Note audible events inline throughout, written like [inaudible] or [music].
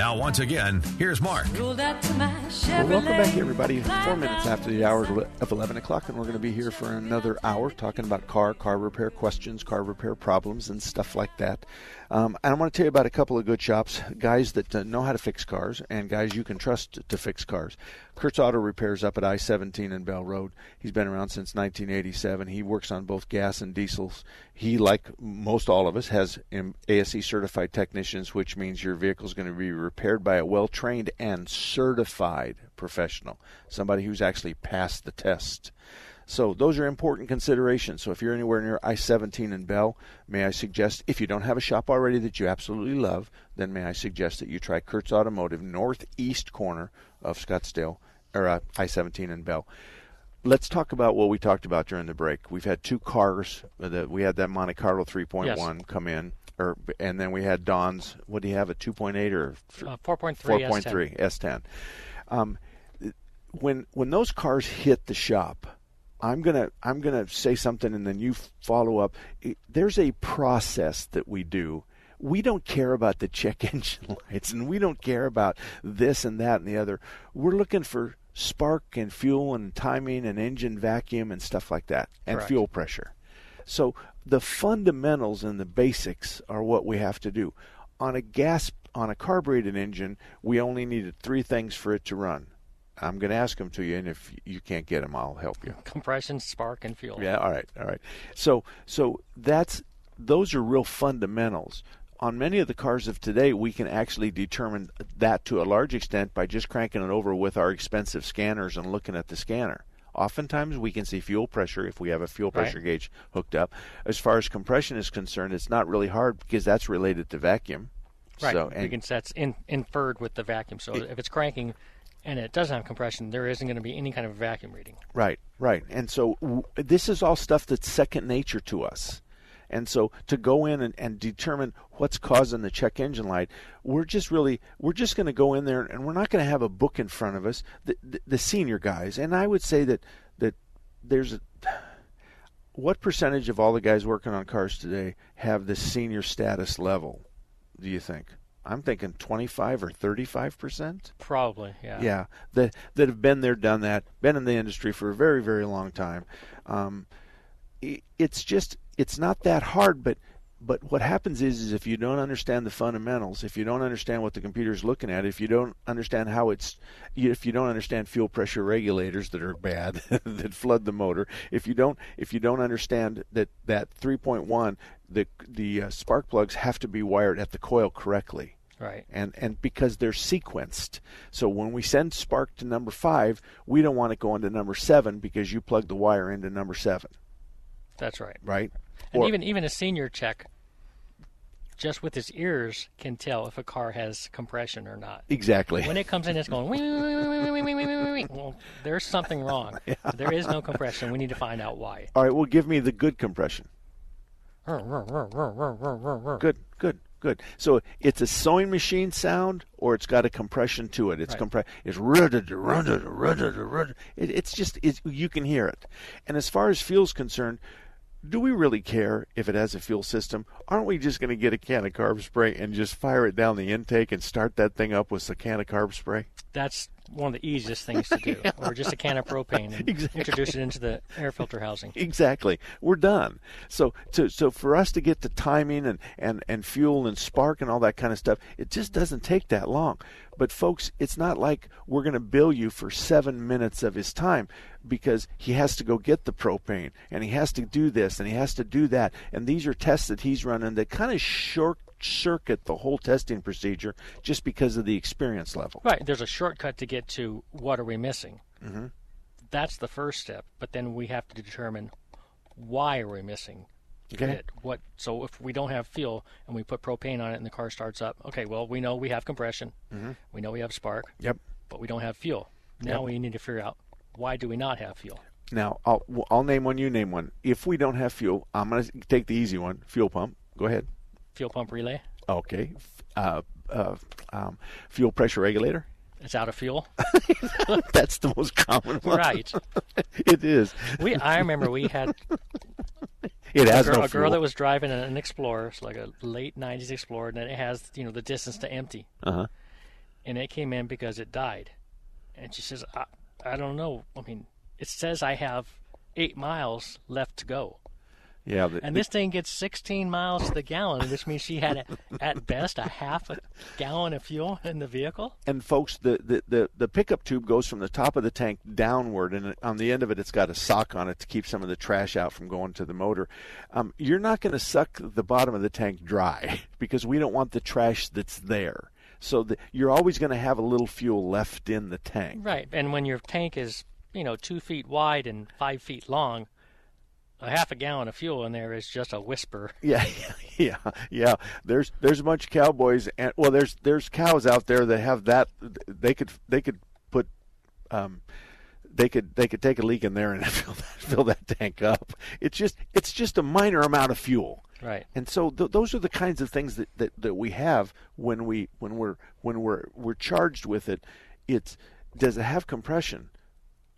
Now, once again, here's Mark. Well, welcome back, everybody. Four minutes after the hour of 11 o'clock, and we're going to be here for another hour talking about car, car repair questions, car repair problems, and stuff like that. Um, and I want to tell you about a couple of good shops, guys that uh, know how to fix cars, and guys you can trust to fix cars. Kurt's Auto Repairs up at I 17 and Bell Road. He's been around since 1987. He works on both gas and diesels. He, like most all of us, has ASE certified technicians, which means your vehicle is going to be repaired by a well trained and certified professional, somebody who's actually passed the test. So those are important considerations. So if you're anywhere near I-17 and Bell, may I suggest, if you don't have a shop already that you absolutely love, then may I suggest that you try Kurtz Automotive, northeast corner of Scottsdale, or uh, I-17 and Bell. Let's talk about what we talked about during the break. We've had two cars. That we had that Monte Carlo 3.1 yes. come in, or and then we had Don's. What do you have? A 2.8 or uh, 4.3 4.3 S10. S10. Um, when when those cars hit the shop I'm gonna I'm gonna say something and then you follow up. There's a process that we do. We don't care about the check [laughs] engine lights and we don't care about this and that and the other. We're looking for spark and fuel and timing and engine vacuum and stuff like that and Correct. fuel pressure. So the fundamentals and the basics are what we have to do. On a gas on a carbureted engine, we only needed three things for it to run I'm going to ask them to you, and if you can't get them, I'll help you. Compression, spark, and fuel. Yeah. All right. All right. So so that's those are real fundamentals. On many of the cars of today, we can actually determine that to a large extent by just cranking it over with our expensive scanners and looking at the scanner. Oftentimes, we can see fuel pressure if we have a fuel pressure right. gauge hooked up. As far as compression is concerned, it's not really hard because that's related to vacuum. Right. So, and, can, that's in, inferred with the vacuum. So it, if it's cranking and it doesn't have compression, there isn't going to be any kind of vacuum reading. Right, right. And so w- this is all stuff that's second nature to us. And so to go in and, and determine what's causing the check engine light, we're just really we're just going to go in there and we're not going to have a book in front of us. The, the, the senior guys, and I would say that that there's a, what percentage of all the guys working on cars today have the senior status level? Do you think? I'm thinking 25 or 35 percent. Probably, yeah. Yeah, that that have been there, done that, been in the industry for a very, very long time. Um, it's just it's not that hard, but but what happens is is if you don't understand the fundamentals, if you don't understand what the computer's looking at, if you don't understand how it's, if you don't understand fuel pressure regulators that are bad [laughs] that flood the motor, if you don't if you don't understand that that 3.1 the the uh, spark plugs have to be wired at the coil correctly. Right. And and because they're sequenced. So when we send spark to number 5, we don't want it going to number 7 because you plug the wire into number 7. That's right. Right? And or, even even a senior check just with his ears can tell if a car has compression or not. Exactly. When it comes in, it's going. Wee, wee, wee, well, there's something wrong. [laughs] yeah. There is no compression. We need to find out why. All right. Well, give me the good compression. Good. Good. Good. So it's a sewing machine sound, or it's got a compression to it. It's right. compressed. It's It's just it's, you can hear it. And as far as fuel's concerned, do we really care if it has a fuel system? Aren't we just going to get a can of carb spray and just fire it down the intake and start that thing up with a can of carb spray? That's one of the easiest things to do, [laughs] or just a can of propane and Exactly. introduce it into the air filter housing. Exactly. We're done. So, so, so for us to get to timing and, and, and fuel and spark and all that kind of stuff, it just doesn't take that long. But folks, it's not like we're going to bill you for seven minutes of his time because he has to go get the propane and he has to do this and he has to do that. And these are tests that he's running that kind of short circuit the whole testing procedure just because of the experience level. Right. There's a shortcut to get to what are we missing. Mm-hmm. That's the first step. But then we have to determine why are we missing Okay. it. What? So if we don't have fuel and we put propane on it and the car starts up, okay. Well, we know we have compression. Mm-hmm. We know we have spark. Yep. But we don't have fuel. Now Yep. we need to figure out why do we not have fuel. Now, I'll, I'll name one, you name one. If we don't have fuel, I'm going to take the easy one fuel pump. Go ahead. Fuel pump relay. Okay. Uh, uh, um, fuel pressure regulator. It's out of fuel. [laughs] That's the most common one. right. [laughs] it is. We. I remember we had It a has girl, no a girl that was driving an Explorer, it's like a late '90s Explorer, and it has you know the distance to empty, Uh-huh. and it came in because it died, and she says, I, "I don't know. I mean, it says I have eight miles left to go, Yeah. The, and this thing gets 16 miles to the gallon, which means she had at best a half a gallon of fuel in the vehicle. and folks, the, the, the, the pickup tube goes from the top of the tank downward, and on the end of it, it's got a sock on it to keep some of the trash out from going to the motor. Um, you're not going to suck the bottom of the tank dry [laughs] because we don't want the trash that's there. So the, you're always going to have a little fuel left in the tank. Right, and when your tank is you know two feet wide and five feet long. A half a gallon of fuel in there is just a whisper. [laughs] Yeah, [laughs] yeah, yeah. There's there's a bunch of cowboys, and well, there's there's cows out there that have that. They could they could put, um, they could they could take a leak in there and [laughs] fill that, fill that tank up. It's just it's just a minor amount of fuel. Right. And so th- those are the kinds of things that, that, that we have when we when we're when we're we're charged with it. It's does it have compression?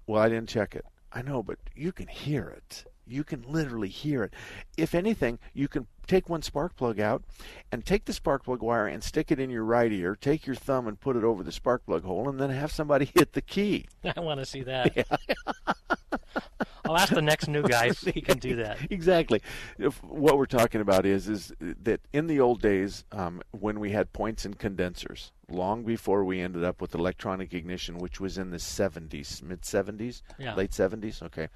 Well, I didn't check it. I know, but you can hear it. You can literally hear it. If anything, you can take one spark plug out and take the spark plug wire and stick it in your right ear. Take your thumb and put it over the spark plug hole, and then have somebody [laughs] hit the key. [laughs] I want to see that. Yeah. [laughs] I'll ask the next new guy if he can do that. exactly. If, what we're talking about is is that in the old days, um, when we had points and condensers, long before we ended up with electronic ignition, which was in the 70s, mid 70s, Yeah. late 70s. Okay.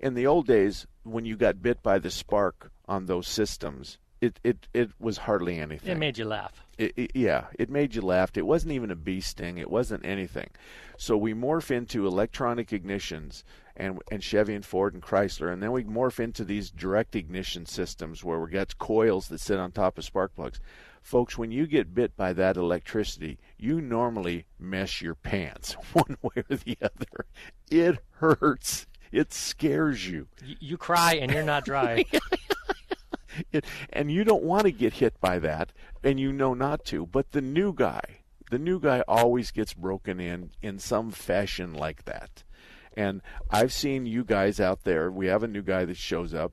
In the old days, when you got bit by the spark on those systems, it it, it was hardly anything. It made you laugh. It, it, yeah, it made you laugh. It wasn't even a bee sting. It wasn't anything. So we morph into electronic ignitions and and Chevy and Ford and Chrysler, and then we morph into these direct ignition systems where we got coils that sit on top of spark plugs. Folks, when you get bit by that electricity, you normally mess your pants [laughs] one way or the other. It hurts. It scares you. You, you cry and you're not dry. [laughs] it, and you don't want to get hit by that, and you know not to. But the new guy, the new guy always gets broken in in some fashion like that. And I've seen you guys out there. We have a new guy that shows up.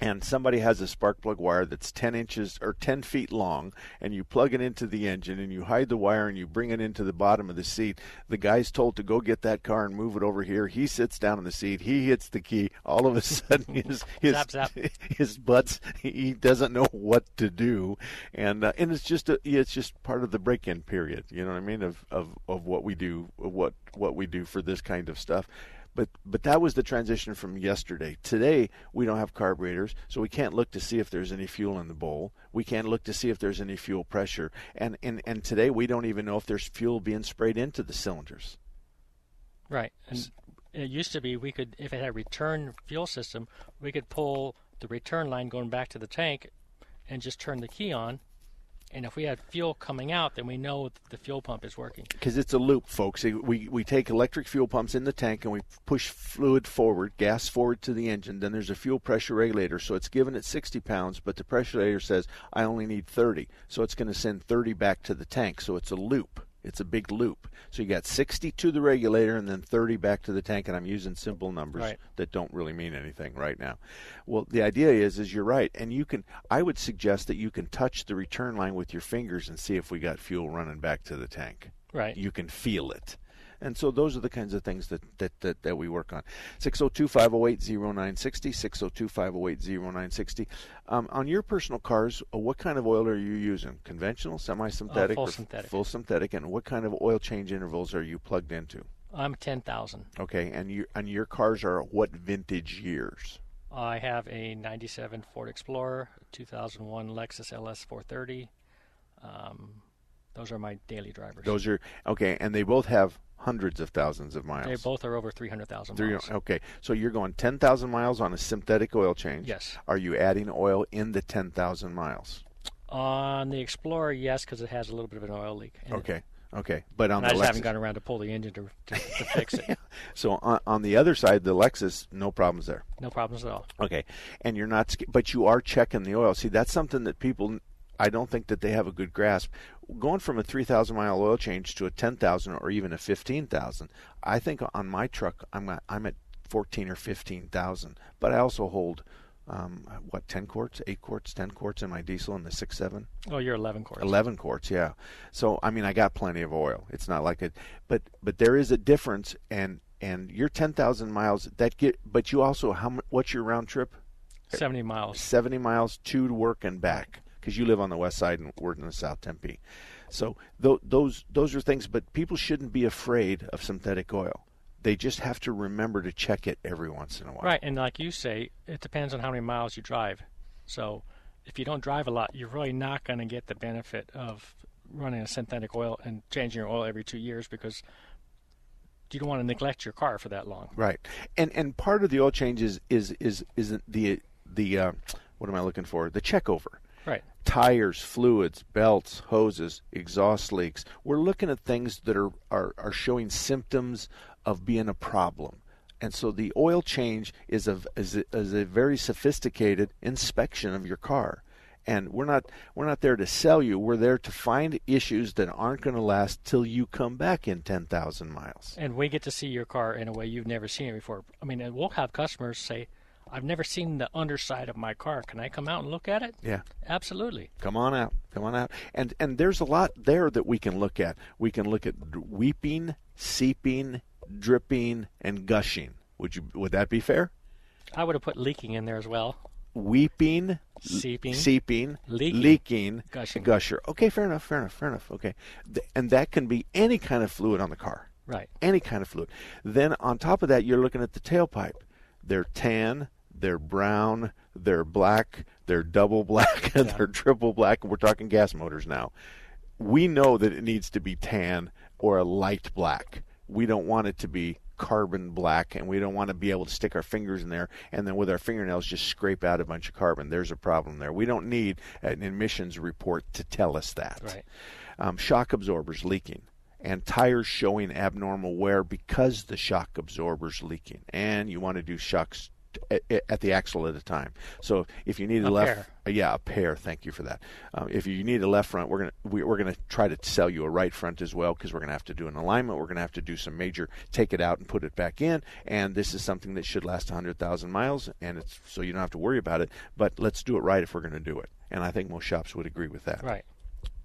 And somebody has a spark plug wire that's 10 inches or 10 feet long, and you plug it into the engine and you hide the wire and you bring it into the bottom of the seat. The guy's told to go get that car and move it over here. He sits down in the seat. He hits the key. All of a [laughs] sudden, his his Zap, zap. [laughs] his butts he doesn't know what to do and uh, and it's just a, it's just part of the break-in period you know what i mean of of of what we do what what we do for this kind of stuff but but that was the transition from yesterday today we don't have carburetors so we can't look to see if there's any fuel in the bowl we can't look to see if there's any fuel pressure and and and today we don't even know if there's fuel being sprayed into the cylinders right. And it used to be we could, if it had a return fuel system, we could pull the return line going back to the tank and just turn the key on. And if we had fuel coming out, then we know that the fuel pump is working. because it's a loop, folks. We we take electric fuel pumps in the tank and we push fluid forward, gas forward to the engine. Then there's a fuel pressure regulator, so it's given at 60 pounds, but the pressure regulator says I only need 30, so it's going to send 30 back to the tank. So it's a loop. It's a big loop. So you got 60 to the regulator and then 30 back to the tank. And I'm using simple numbers Right. that don't really mean anything right now. Well, the idea is, is you're right, and you can. I would suggest that you can touch the return line with your fingers and see if we got fuel running back to the tank Right. you can feel it. And so those are the kinds of things that, that, that, that we work on. 602 508 0960, 602 508 0960. Um, on your personal cars, uh, what kind of oil are you using? Conventional, semi synthetic, uh, full synthetic? Full synthetic. And what kind of oil change intervals are you plugged into? I'm 10,000. Okay. And, you, and your cars are what vintage years? I have a 97 Ford Explorer, 2001 Lexus LS 430. Um, those are my daily drivers. Those are okay, and they both have hundreds of thousands of miles. They both are over 300,000 miles. Okay, so you're going 10,000 miles on a synthetic oil change. Yes. Are you adding oil in the 10,000 miles? On the Explorer, yes, because it has a little bit of an oil leak. Okay. It. Okay, but on and the I just Lexus, haven't gotten around to pull the engine to, to, to fix it. [laughs] So on, on the other side, the Lexus, no problems there. No problems at all. Okay, and you're not, but you are checking the oil. See, that's something that people, I don't think that they have a good grasp. Going from a 3,000 mile oil change to a 10,000 or even a 15,000, I think on my truck, I'm at, I'm at 14 or 15,000, but I also hold um, what 10 quarts, 8 quarts, 10 quarts in my diesel in the 6.7. Oh, you're 11 quarts. 11 quarts, yeah. So I mean, I got plenty of oil. It's not like it, but but there is a difference, and and your 10,000 miles that get, but you also how much what's your round trip? 70 miles. 70 miles to work and back because you live on the west side and we're in the south Tempe. So th- those those are things, but people shouldn't be afraid of synthetic oil they just have to remember to check it every once in a while. Right, and like you say, it depends on how many miles you drive. So if you don't drive a lot, you're really not going to get the benefit of running a synthetic oil and changing your oil every two years because you don't want to neglect your car for that long. Right, and and part of the oil change is is is, is the the uh, what am I looking for? The check over. Right. Tires, fluids, belts, hoses, exhaust leaks. We're looking at things that are, are, are showing symptoms of being a problem. And so the oil change is a, is a, is a very sophisticated inspection of your car. And we're not we're not there to sell you. We're there to find issues that aren't going to last till you come back in ten thousand miles. And we get to see your car in a way you've never seen it before. I mean, we'll have customers say, "I've never seen the underside of my car. Can I come out and look at it?" Yeah, absolutely. Come on out. Come on out. And and there's a lot there that we can look at. We can look at weeping, seeping, dripping, and gushing. Would you would that be fair? I would have put leaking in there as well. Weeping, seeping, seeping, leaking, leaking gushing. gusher. Okay, fair enough, fair enough, fair enough. Okay, and that can be any kind of fluid on the car. Right. Any kind of fluid. Then on top of that, you're looking at the tailpipe. They're tan, they're brown, they're black, they're double black, [laughs] and yeah. they're triple black. We're talking gas motors now. We know that it needs to be tan or a light black. We don't want it to be carbon black and we don't want to be able to stick our fingers in there and then with our fingernails just scrape out a bunch of carbon. There's a problem there. We don't need an emissions report to tell us that. Right. Um, shock absorbers leaking and tires showing abnormal wear because the shock absorbers leaking and you want to do shocks at the axle at a time. So if you need a, a left, pair. Uh, yeah, a pair. Thank you for that. Um, if you need a left front, we're gonna we, are gonna try to sell you a right front as well because we're gonna have to do an alignment. We're gonna have to do some major take it out and put it back in. And this is something that should last 100,000 miles, and it's so you don't have to worry about it. But let's do it right if we're gonna do it. And I think most shops would agree with that. Right.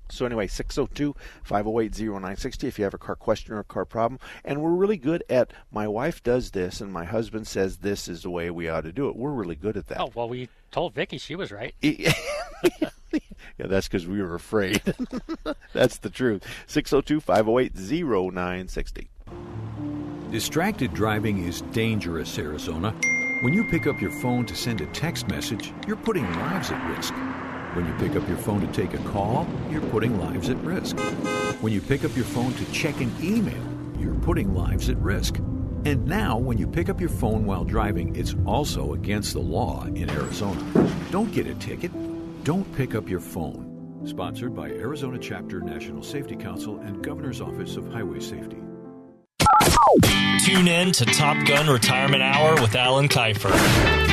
So anyway, 602-508-0960 if you have a car question or a car problem. And we're really good at my wife does this and my husband says this is the way we ought to do it. We're really good at that. Oh, well we told Vicky she was right. [laughs] yeah, that's because we were afraid. [laughs] that's the truth. 602-508-0960. Distracted driving is dangerous, Arizona. When you pick up your phone to send a text message, you're putting lives at risk. When you pick up your phone to take a call, you're putting lives at risk. When you pick up your phone to check an email, you're putting lives at risk. And now, when you pick up your phone while driving, it's also against the law in Arizona. Don't get a ticket. Don't pick up your phone. Sponsored by Arizona Chapter National Safety Council and Governor's Office of Highway Safety. Tune in to Top Gun Retirement Hour with Alan Kiefer.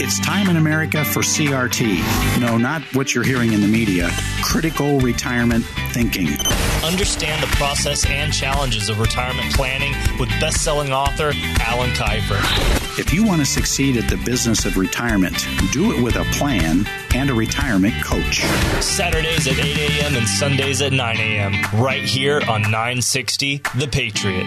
It's time in America for CRT. No, not what you're hearing in the media. Critical retirement thinking. Understand the process and challenges of retirement planning with best-selling author Alan Kiefer. If you want to succeed at the business of retirement, do it with a plan and a retirement coach. Saturdays at 8 a.m. and Sundays at 9 a.m. right here on 960 The Patriot.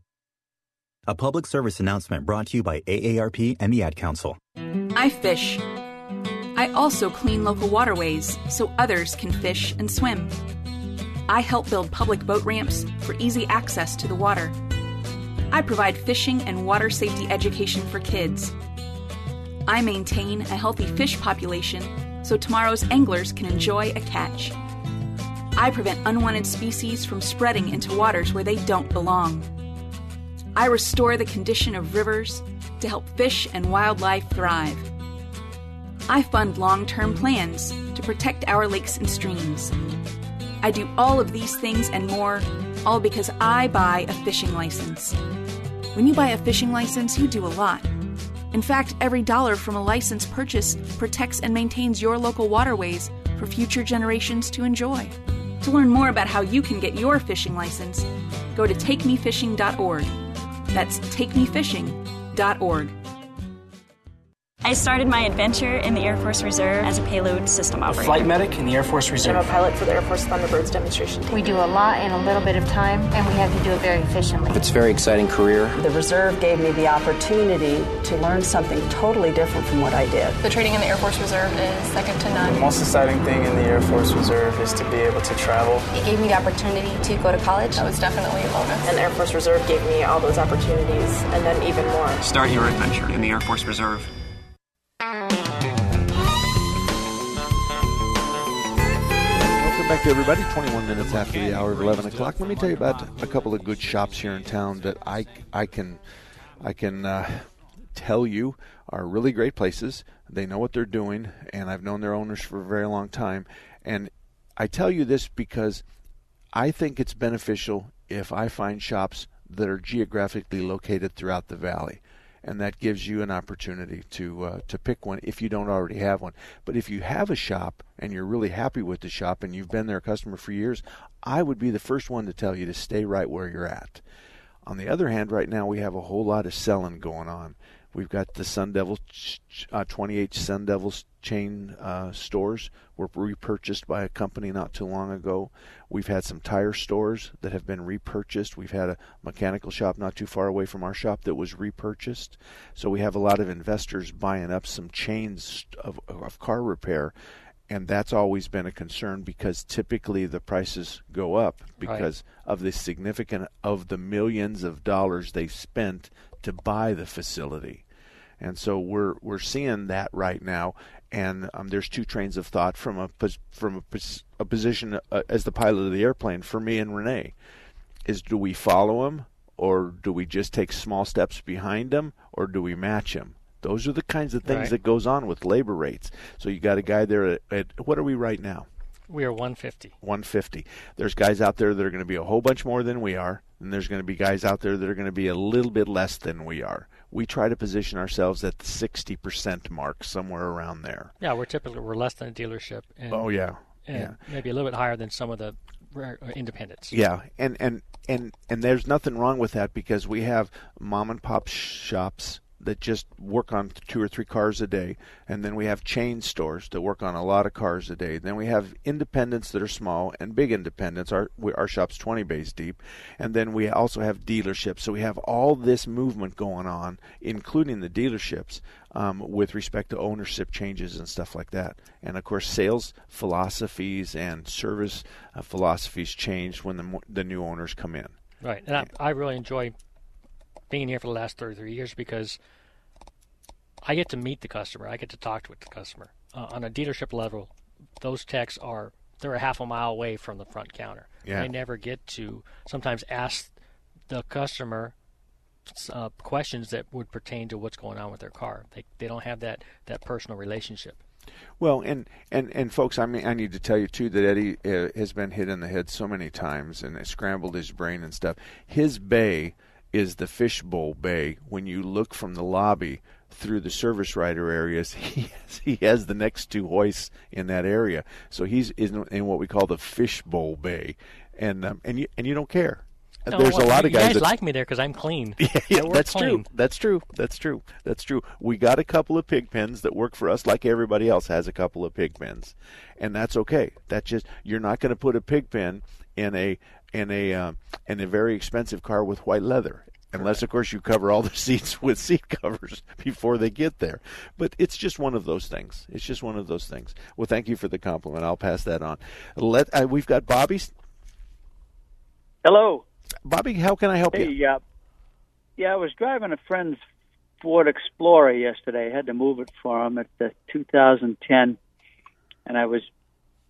A public service announcement brought to you by AARP and the Ad Council. I fish. I also clean local waterways so others can fish and swim. I help build public boat ramps for easy access to the water. I provide fishing and water safety education for kids. I maintain a healthy fish population so tomorrow's anglers can enjoy a catch. I prevent unwanted species from spreading into waters where they don't belong. I restore the condition of rivers to help fish and wildlife thrive. I fund long term plans to protect our lakes and streams. I do all of these things and more, all because I buy a fishing license. When you buy a fishing license, you do a lot. In fact, every dollar from a license purchase protects and maintains your local waterways for future generations to enjoy. To learn more about how you can get your fishing license, go to takemefishing.org. That's takemefishing.org. I started my adventure in the Air Force Reserve as a payload system operator. Flight medic in the Air Force Reserve. I'm a pilot for the Air Force Thunderbirds demonstration team. We do a lot in a little bit of time, and we have to do it very efficiently. It's a very exciting career. The Reserve gave me the opportunity to learn something totally different from what I did. The training in the Air Force Reserve is second to none. The most exciting thing in the Air Force Reserve is to be able to travel. It gave me the opportunity to go to college. That was definitely a bonus. And the Air Force Reserve gave me all those opportunities, and then even more. Start your adventure in the Air Force Reserve. Welcome back to everybody. 21 minutes after the hour of 11 o'clock. Let me tell you about a couple of good shops here in town that I, I can, I can uh, tell you are really great places. They know what they're doing, and I've known their owners for a very long time. And I tell you this because I think it's beneficial if I find shops that are geographically located throughout the valley and that gives you an opportunity to uh, to pick one if you don't already have one. But if you have a shop and you're really happy with the shop and you've been their customer for years, I would be the first one to tell you to stay right where you're at. On the other hand, right now we have a whole lot of selling going on. We've got the Sun Devil, uh, 28 Sun Devils chain uh, stores were repurchased by a company not too long ago. We've had some tire stores that have been repurchased. We've had a mechanical shop not too far away from our shop that was repurchased. So we have a lot of investors buying up some chains of, of car repair. And that's always been a concern because typically the prices go up because right. of the significant of the millions of dollars they spent to buy the facility. And so we're we're seeing that right now, and um, there's two trains of thought from a from a, a position uh, as the pilot of the airplane for me and Renee. Is do we follow him or do we just take small steps behind him or do we match him those are the kinds of things right. that goes on with labor rates. So you got a guy there at, at what are we right now? We are 150 150 there's guys out there that are going to be a whole bunch more than we are and there's going to be guys out there that are going to be a little bit less than we are we try to position ourselves at the 60% mark, somewhere around there. Yeah, we're typically we're less than a dealership. And, oh yeah, and yeah. maybe a little bit higher than some of the uh, independents. Yeah, and and and and there's nothing wrong with that because we have mom and pop shops that just work on two or three cars a day, and then we have chain stores that work on a lot of cars a day. Then we have independents that are small and big independents. Our our shop's 20 bays deep, and then we also have dealerships. So we have all this movement going on, including the dealerships, um, with respect to ownership changes and stuff like that. And of course, sales philosophies and service uh, philosophies change when the the new owners come in. Right, and I, I really enjoy being here for the last 33 years because I get to meet the customer. I get to talk with the customer uh, on a dealership level. Those techs are they're a half a mile away from the front counter. Yeah. They never get to sometimes ask the customer uh, questions that would pertain to what's going on with their car. They they don't have that that personal relationship. Well, and and and folks, I mean, I need to tell you too that Eddie uh, has been hit in the head so many times and scrambled his brain and stuff. His bay is the fishbowl bay. When you look from the lobby through the service rider areas, [laughs] he has, he has the next two hoists in that area. So he's in, in what we call the fishbowl bay, and um, and you and you don't care. No, There's well, a lot of you guys, guys that, like me there because I'm clean. [laughs] yeah, work that's clean. true. That's true. That's true. That's true. We got a couple of pig pens that work for us, like everybody else has a couple of pig pens, and that's okay. That's just you're not going to put a pig pen in a in a uh, in a very expensive car with white leather. Unless, of course, you cover all the [laughs] seats with seat covers before they get there. But it's just one of those things. It's just one of those things. Well, thank you for the compliment. I'll pass that on. Let uh, we've got Bobby. Hello. Bobby, how can I help Hey, you? uh, yeah, I was driving a friend's Ford Explorer yesterday. I had to move it for him. at the 2010, and I was a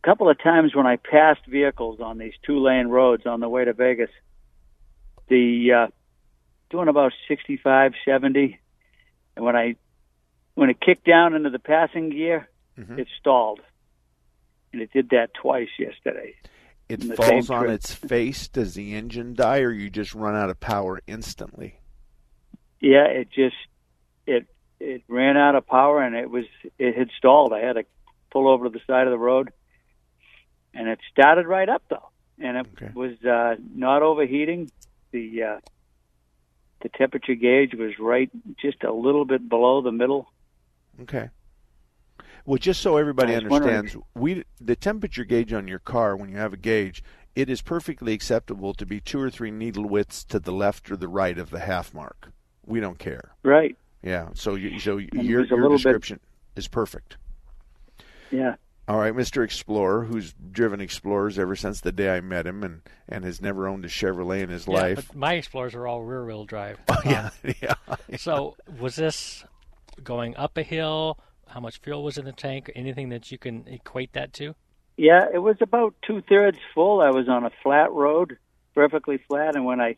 couple of times when I passed vehicles on these two-lane roads on the way to Vegas. The uh, doing about 65, 70, and when I when it kicked down into the passing gear, Mm-hmm. it stalled, and it did that twice yesterday. It falls on its face. Does the engine die, or you just run out of power instantly? Yeah, it just it it ran out of power and it was it had stalled. I had to pull over to the side of the road, and it started right up though, and it was uh, not overheating. The uh, the temperature gauge was right just a little bit below the middle. Okay. Well, just so everybody understands, we the temperature gauge on your car when you have a gauge, it is perfectly acceptable to be two or three needle widths to the left or the right of the half mark. We don't care. Right. Yeah. So you, so it your your little bit- description is perfect. Yeah. All right, Mr. Explorer, who's driven Explorers ever since the day I met him, and and has never owned a Chevrolet in his Yeah, life. but my Explorers are all rear-wheel drive. [laughs] Oh, yeah, yeah. So was this going up a hill? How much fuel was in the tank? Anything that you can equate that to? Yeah, it was about two thirds full. I was on a flat road, perfectly flat, and when I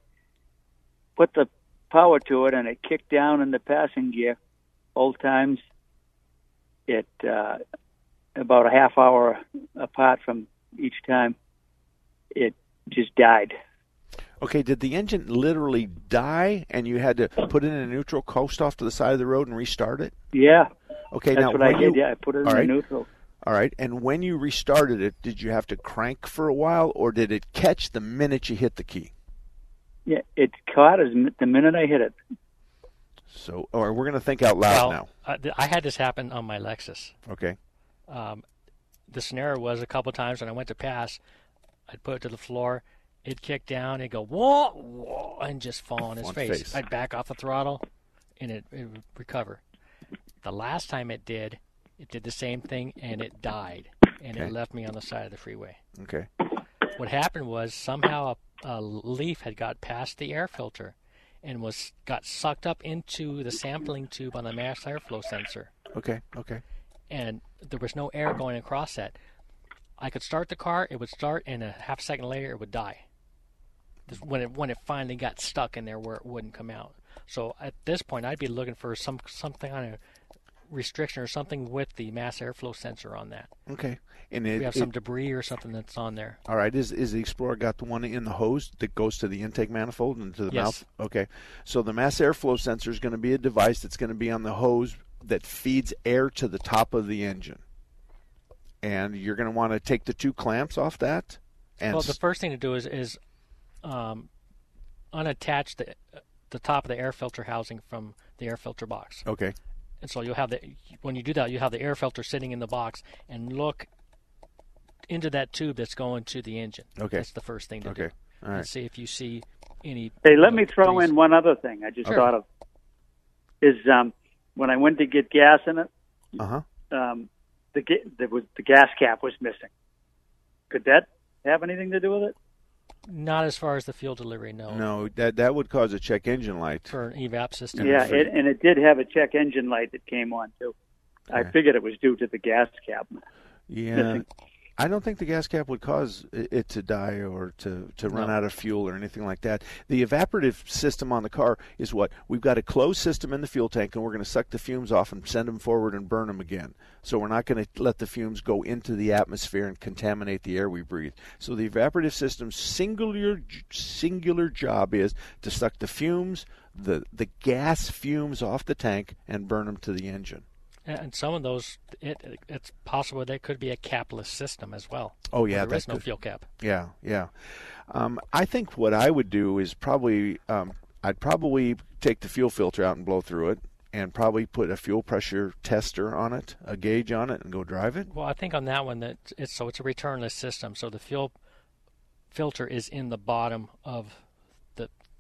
put the power to it and it kicked down in the passing gear, old times, it uh, about a half hour apart from each time, it just died. Okay, did the engine literally die, and you had to put it in a neutral, coast off to the side of the road, and restart it? Yeah. Okay, That's now what I did. you- Yeah, I put it in right. neutral. All right, and when you restarted it, did you have to crank for a while, or did it catch the minute you hit the key? Yeah, it caught as the minute I hit it. So, or we're going to think out loud well, now. uh, I had this happen on my Lexus. Okay. Um, the scenario was a couple times when I went to pass, I'd put it to the floor, it'd kick down, it'd go whoa, whoa, and just fall on his face. face. I'd back off the throttle, and it, it would recover. The last time it did, it did the same thing, and it died, and Okay. it left me on the side of the freeway. Okay. What happened was somehow a, a leaf had got past the air filter, and was got sucked up into the sampling tube on the mass airflow sensor Okay. Okay. And there was no air going across that. I could start the car, it would start, and a half second later it would die. This- When it when it finally got stuck in there where it wouldn't come out. So at this point, I'd be looking for some something kind of restriction or something with the mass airflow sensor on that. Okay. And it, we have it- some debris or something that's on there. All right. Is is the Explorer got the one in the hose that goes to the intake manifold and to the Yes. mouth? Okay. So the mass airflow sensor is going to be a device that's going to be on the hose that feeds air to the top of the engine. And you're going to want to take the two clamps off that. And well, the first thing to do is is um, unattach the the top of the air filter housing from the air filter box. Okay. And so you'll have the when you do that, you have the air filter sitting in the box and look into that tube that's going to the engine. Okay. That's the first thing to do. Okay. All And see if you see any. Hey, let me throw in one other thing I just Sure. thought of. Is um, when I went to get gas in it, Uh huh. um, the ga- there was the gas cap was missing. Could that have anything to do with it? Not as far as the fuel delivery, no. No, that that would cause a check engine light for an evap system. Yeah, it, and it did have a check engine light that came on too. I figured it was due to the gas cap. Yeah, missing. I don't think the gas cap would cause it to die or to, to run No. out of fuel or anything like that. The evaporative system on the car is what we've got a closed system in the fuel tank, and we're going to suck the fumes off and send them forward and burn them again. So we're not going to let the fumes go into the atmosphere and contaminate the air we breathe. So the evaporative system's singular singular job is to suck the fumes, the the gas fumes off the tank, and burn them to the engine. And some of those, it, it's possible they could be a capless system as well. Oh yeah, there that is no could- fuel cap. Yeah, yeah. Um, I think what I would do is probably um, I'd probably take the fuel filter out and blow through it, and probably put a fuel pressure tester on it, a gauge on it, and go drive it. Well, I think on that one that it's so it's a returnless system. So the fuel filter is in the bottom of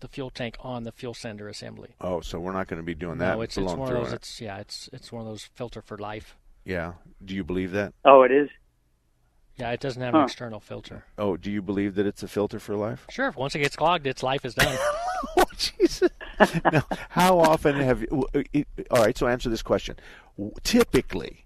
the the fuel tank on the fuel sender assembly. Oh, so we're not going to be doing that. No, it's, it's blowing one of those. it. It's yeah, it's it's one of those filter for life. Yeah. Do you believe that? Oh, it is. Yeah, it doesn't have Huh. an external filter. Oh, do you believe that it's a filter for life? Sure, once it gets clogged, its life is done. [laughs] oh, Jesus. [laughs] now, how often have you? Uh, all right, so answer this question. Typically,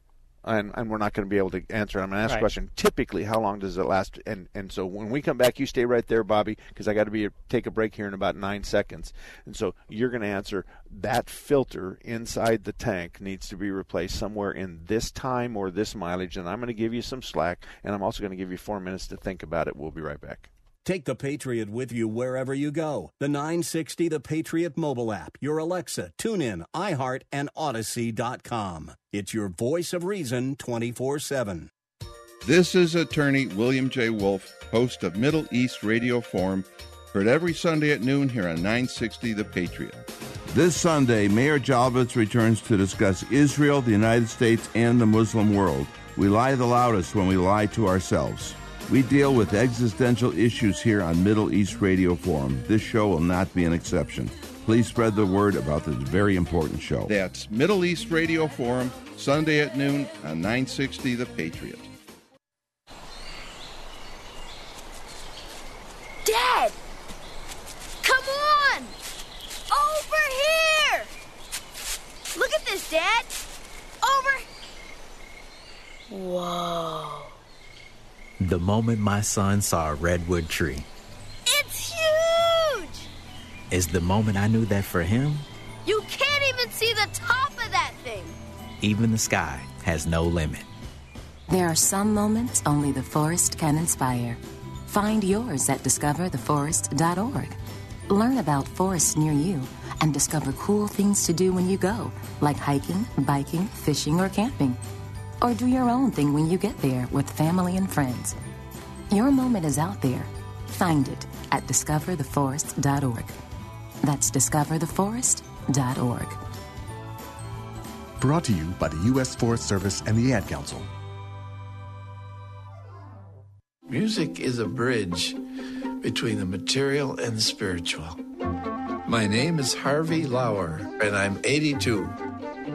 and, and we're not going to be able to answer. it, I'm going to ask Right. a question. Typically, how long does it last? And and so when we come back, you stay right there, Bobby, because I got to be take a break here in about nine seconds. And so you're going to answer that filter inside the tank needs to be replaced somewhere in this time or this mileage. And I'm going to give you some slack, and I'm also going to give you four minutes to think about it. We'll be right back. Take the Patriot with you wherever you go. The 960 The Patriot mobile app, your Alexa, TuneIn, iHeart, and Odyssey.com. It's your voice of reason 24 7. This is attorney William J. Wolf, host of Middle East Radio Forum, heard every Sunday at noon here on 960 The Patriot. This Sunday, Mayor Jalbitz returns to discuss Israel, the United States, and the Muslim world. We lie the loudest when we lie to ourselves. We deal with existential issues here on Middle East Radio Forum. This show will not be an exception. Please spread the word about this very important show. That's Middle East Radio Forum, Sunday at noon on 960 The Patriot. Dad! Come on! Over here! Look at this, Dad! Over! Whoa. The moment my son saw a redwood tree It's huge! is the moment I knew that for him, You can't even see the top of that thing! even the sky has no limit. There are some moments only the forest can inspire. Find yours at discovertheforest.org. Learn about forests near you and discover cool things to do when you go, like hiking, biking, fishing, or camping. Or do your own thing when you get there with family and friends. Your moment is out there. Find it at discovertheforest.org. That's discovertheforest.org. Brought to you by the U.S. Forest Service and the Ad Council. Music is a bridge between the material and the spiritual. My name is Harvey Lauer, and I'm 82.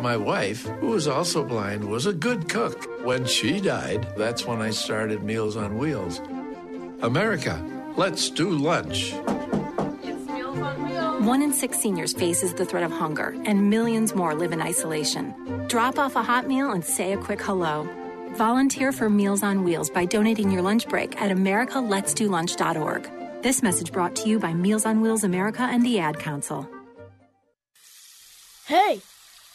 My wife, who was also blind, was a good cook. When she died, that's when I started Meals on Wheels. America, let's do lunch. One in six seniors faces the threat of hunger, and millions more live in isolation. Drop off a hot meal and say a quick hello. Volunteer for Meals on Wheels by donating your lunch break at americaletsdolunch.org. This message brought to you by Meals on Wheels America and the Ad Council. Hey,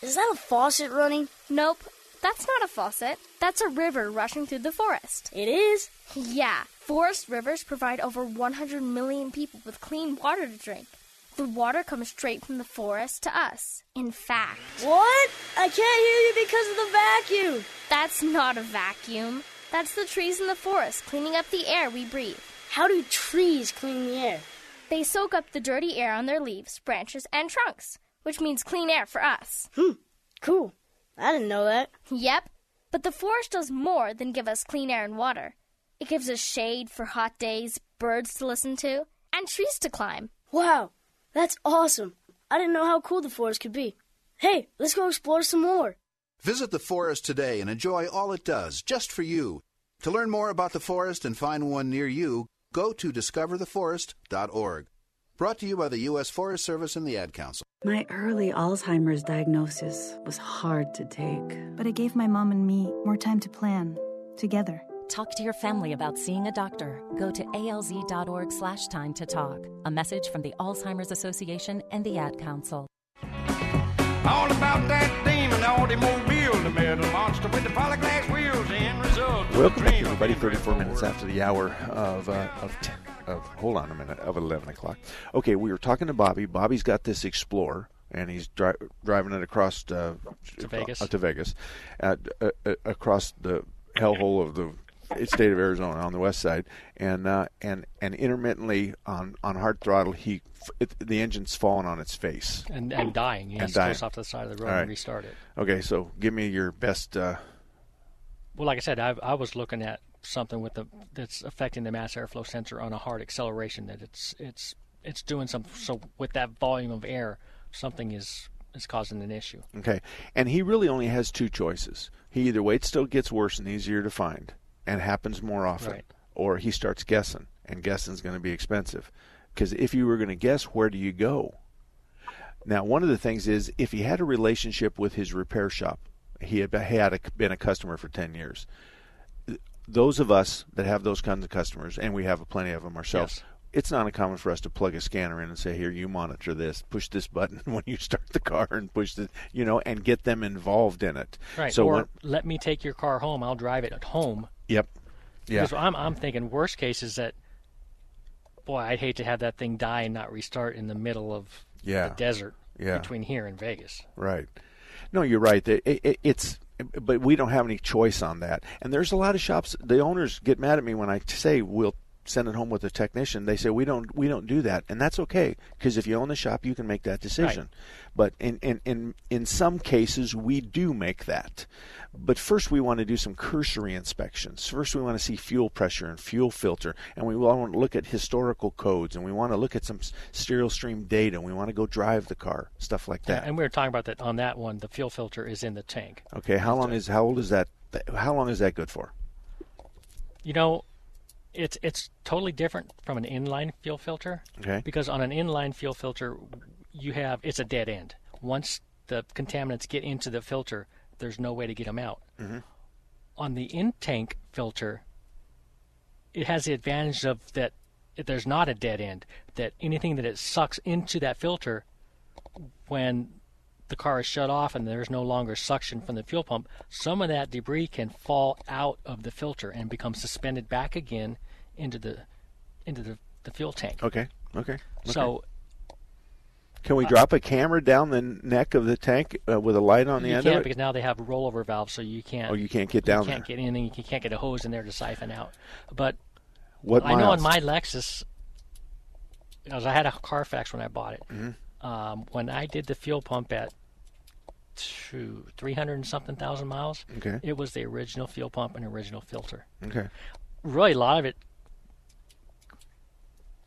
is that a faucet running? Nope, that's not a faucet. That's a river rushing through the forest. It is? Yeah, forest rivers provide over 100 million people with clean water to drink. The water comes straight from the forest to us. In fact, What? I can't hear you because of the vacuum. That's not a vacuum. That's the trees in the forest cleaning up the air we breathe. How do trees clean the air? They soak up the dirty air on their leaves, branches, and trunks. Which means clean air for us. Hmm, cool. I didn't know that. Yep. But the forest does more than give us clean air and water. It gives us shade for hot days, birds to listen to, and trees to climb. Wow, that's awesome. I didn't know how cool the forest could be. Hey, let's go explore some more. Visit the forest today and enjoy all it does just for you. To learn more about the forest and find one near you, go to discovertheforest.org. Brought to you by the U.S. Forest Service and the Ad Council. My early Alzheimer's diagnosis was hard to take. But it gave my mom and me more time to plan together. Talk to your family about seeing a doctor. Go to alz.org slash time to talk. A message from the Alzheimer's Association and the Ad Council. All about that demon automobile, the metal monster with the polyglass wheels and result. Welcome back, everybody. 34 minutes after the hour of, uh, of, t- of, hold on a minute, of 11 o'clock. Okay, we were talking to Bobby. Bobby's got this Explorer. And he's dri- driving it across uh, to Vegas, uh, to Vegas, uh, across the hellhole of the state of Arizona on the west side, and uh, and and intermittently on on hard throttle, he it, the engine's falling on its face and and dying. He and dying. off to the side of the road right. and restart it. Okay, so give me your best. Uh... well, like I said, I, I was looking at something with the that's affecting the mass airflow sensor on a hard acceleration. That it's it's it's doing some So with that volume of air, something is is causing an issue. Okay, and he really only has two choices. He either waits till it gets worse and easier to find, and happens more often, right. or he starts guessing, and guessing's going to be expensive. Because if you were going to guess, where do you go? Now, one of the things is if he had a relationship with his repair shop, he had had a, been a customer for 10 years. Those of us that have those kinds of customers, and we have plenty of them ourselves, yes. it's not uncommon for us to plug a scanner in and say, "Here, you monitor this. Push this button [laughs] when you start the car, and push the, you know, and get them involved in it." Right. So or when, let me take your car home. I'll drive it at home. Yep. Yeah. Because I'm I'm thinking worst case is that boy, I'd hate to have that thing die and not restart in the middle of yeah. the desert yeah. between here and Vegas. Right. No, you're right. It, it, it's but we don't have any choice on that. And there's a lot of shops. The owners get mad at me when I say we'll send it home with a technician. They say we don't we don't do that, and that's okay because if you own the shop, you can make that decision. Right. But in, in in in some cases, we do make that. But first, we want to do some cursory inspections. First, we want to see fuel pressure and fuel filter, and we want to look at historical codes, and we want to look at some stereo stream data, and we want to go drive the car, stuff like that. Yeah, and we were talking about that on that one. The fuel filter is in the tank. Okay, how long is how old is that? How long is that good for? You know, it's it's totally different from an inline fuel filter. Okay. Because on an inline fuel filter, you have it's a dead end. Once the contaminants get into the filter, there's no way to get them out. Mm-hmm. On the in tank filter, it has the advantage of that there's not a dead end. That anything that it sucks into that filter, when the car is shut off and there's no longer suction from the fuel pump, some of that debris can fall out of the filter and become suspended back again into the into the, the fuel tank. Okay. Okay. okay. So can we uh, drop a camera down the neck of the tank uh, with a light on the you end can't of it? because now they have rollover valves, so you can't. Oh, you can't get down there. you can't there. get anything. You can't get a hose in there to siphon out. But what I miles? know on my Lexus, because I had a Carfax when I bought it. Mm-hmm. Um, when I did the fuel pump at two, 300 and something thousand miles, okay. it was the original fuel pump and original filter. Okay. Really, a lot of it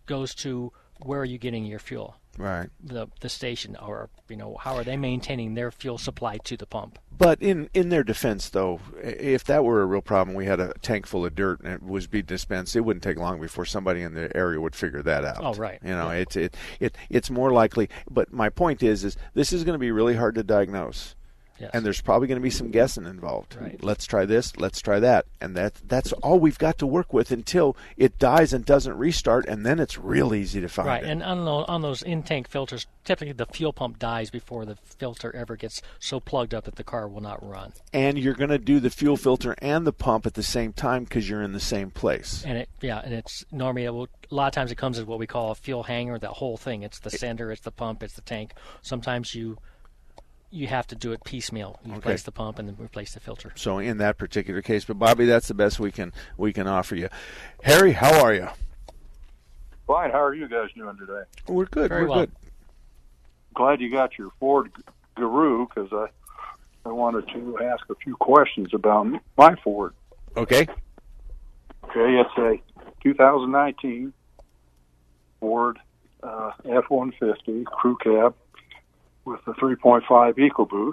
goes to where are you getting your fuel? Right. The the station, or you know, how are they maintaining their fuel supply to the pump? But in in their defense, though, if that were a real problem, we had a tank full of dirt and it was being dispensed. It wouldn't take long before somebody in the area would figure that out. Oh, right. You know, yeah. it's it, it it's more likely. But my point is, is this is going to be really hard to diagnose. Yes. And there's probably going to be some guessing involved. Right. Let's try this. Let's try that. And that that's all we've got to work with until it dies and doesn't restart, and then it's real easy to find right. it. And on, on those in-tank filters, typically the fuel pump dies before the filter ever gets so plugged up that the car will not run. And you're going to do the fuel filter and the pump at the same time because you're in the same place. And it, yeah, and it's normally it will, a lot of times it comes as what we call a fuel hanger. That whole thing. It's the sender, it's the pump, it's the tank. Sometimes you you have to do it piecemeal. You Okay. replace the pump and then replace the filter. So in that particular case, but Bobby, that's the best we can we can offer you. Harry, how are you? Fine. How are you guys doing today? We're good. Very We're well. good. glad you got your Ford Guru because I I wanted to ask a few questions about my Ford. Okay. Okay, it's a 2019 Ford uh, F-150 crew cab with the 3.5 EcoBoost,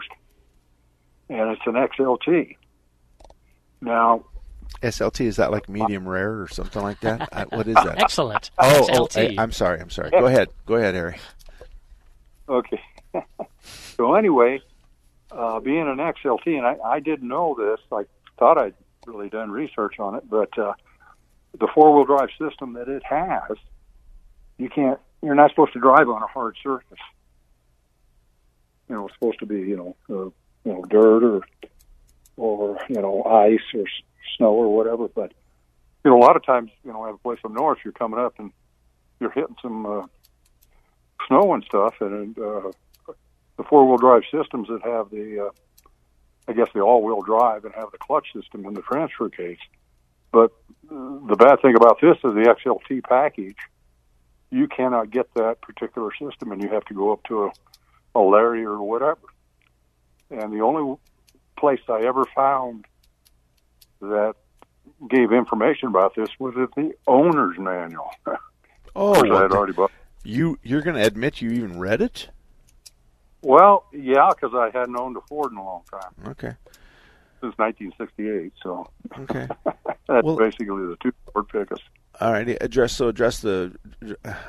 and it's an XLT. Now, SLT is that like medium rare or something like that? I, what is [laughs] that? Excellent. Oh, oh SLT. I, am sorry. I'm sorry. Go ahead. Go ahead, Harry. Okay. [laughs] so anyway, uh, being an XLT, and I, I didn't know this. I thought I'd really done research on it, but uh, the four-wheel drive system that it has, you can't. You're not supposed to drive on a hard surface. You know, supposed to be you know, uh, you know, dirt or or you know, ice or s- snow or whatever. But you know, a lot of times, you know, I have a place up north. You're coming up and you're hitting some uh, snow and stuff, and uh, the four-wheel drive systems that have the, uh, I guess, the all-wheel drive and have the clutch system in the transfer case. But uh, the bad thing about this is the XLT package. You cannot get that particular system, and you have to go up to a, a Lariat or whatever. And the only place I ever found that gave information about this was at the owner's manual. [laughs] Oh, I had already bought. You you're going to admit you even read it? Well, yeah, because I hadn't owned a Ford in a long time Okay. since 1968. So Okay. [laughs] that's Well- basically the two Ford pickups. All right. Address so address the.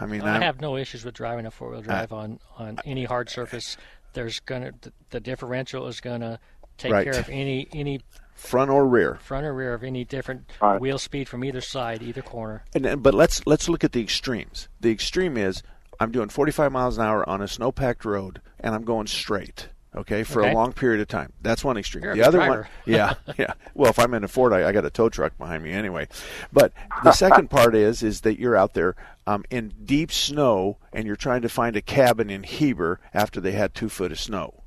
I mean, I I'm- have no issues with driving a four wheel uh, drive on, on any hard surface. There's gonna the, the differential is gonna take Right. care of any any front or rear. front or rear of any different wheel speed from either side, either corner. And, and but let's let's look at the extremes. The extreme is I'm doing 45 miles an hour on a snow-packed road, and I'm going straight. Okay, for Okay. a long period of time. That's one extreme. You're the good other one, [laughs] yeah, [laughs] yeah. Well, if I'm in a Ford, I, I got a tow truck behind me anyway. But the second part is is that you're out there um, in deep snow, and you're trying to find a cabin in Heber after they had two foot of snow.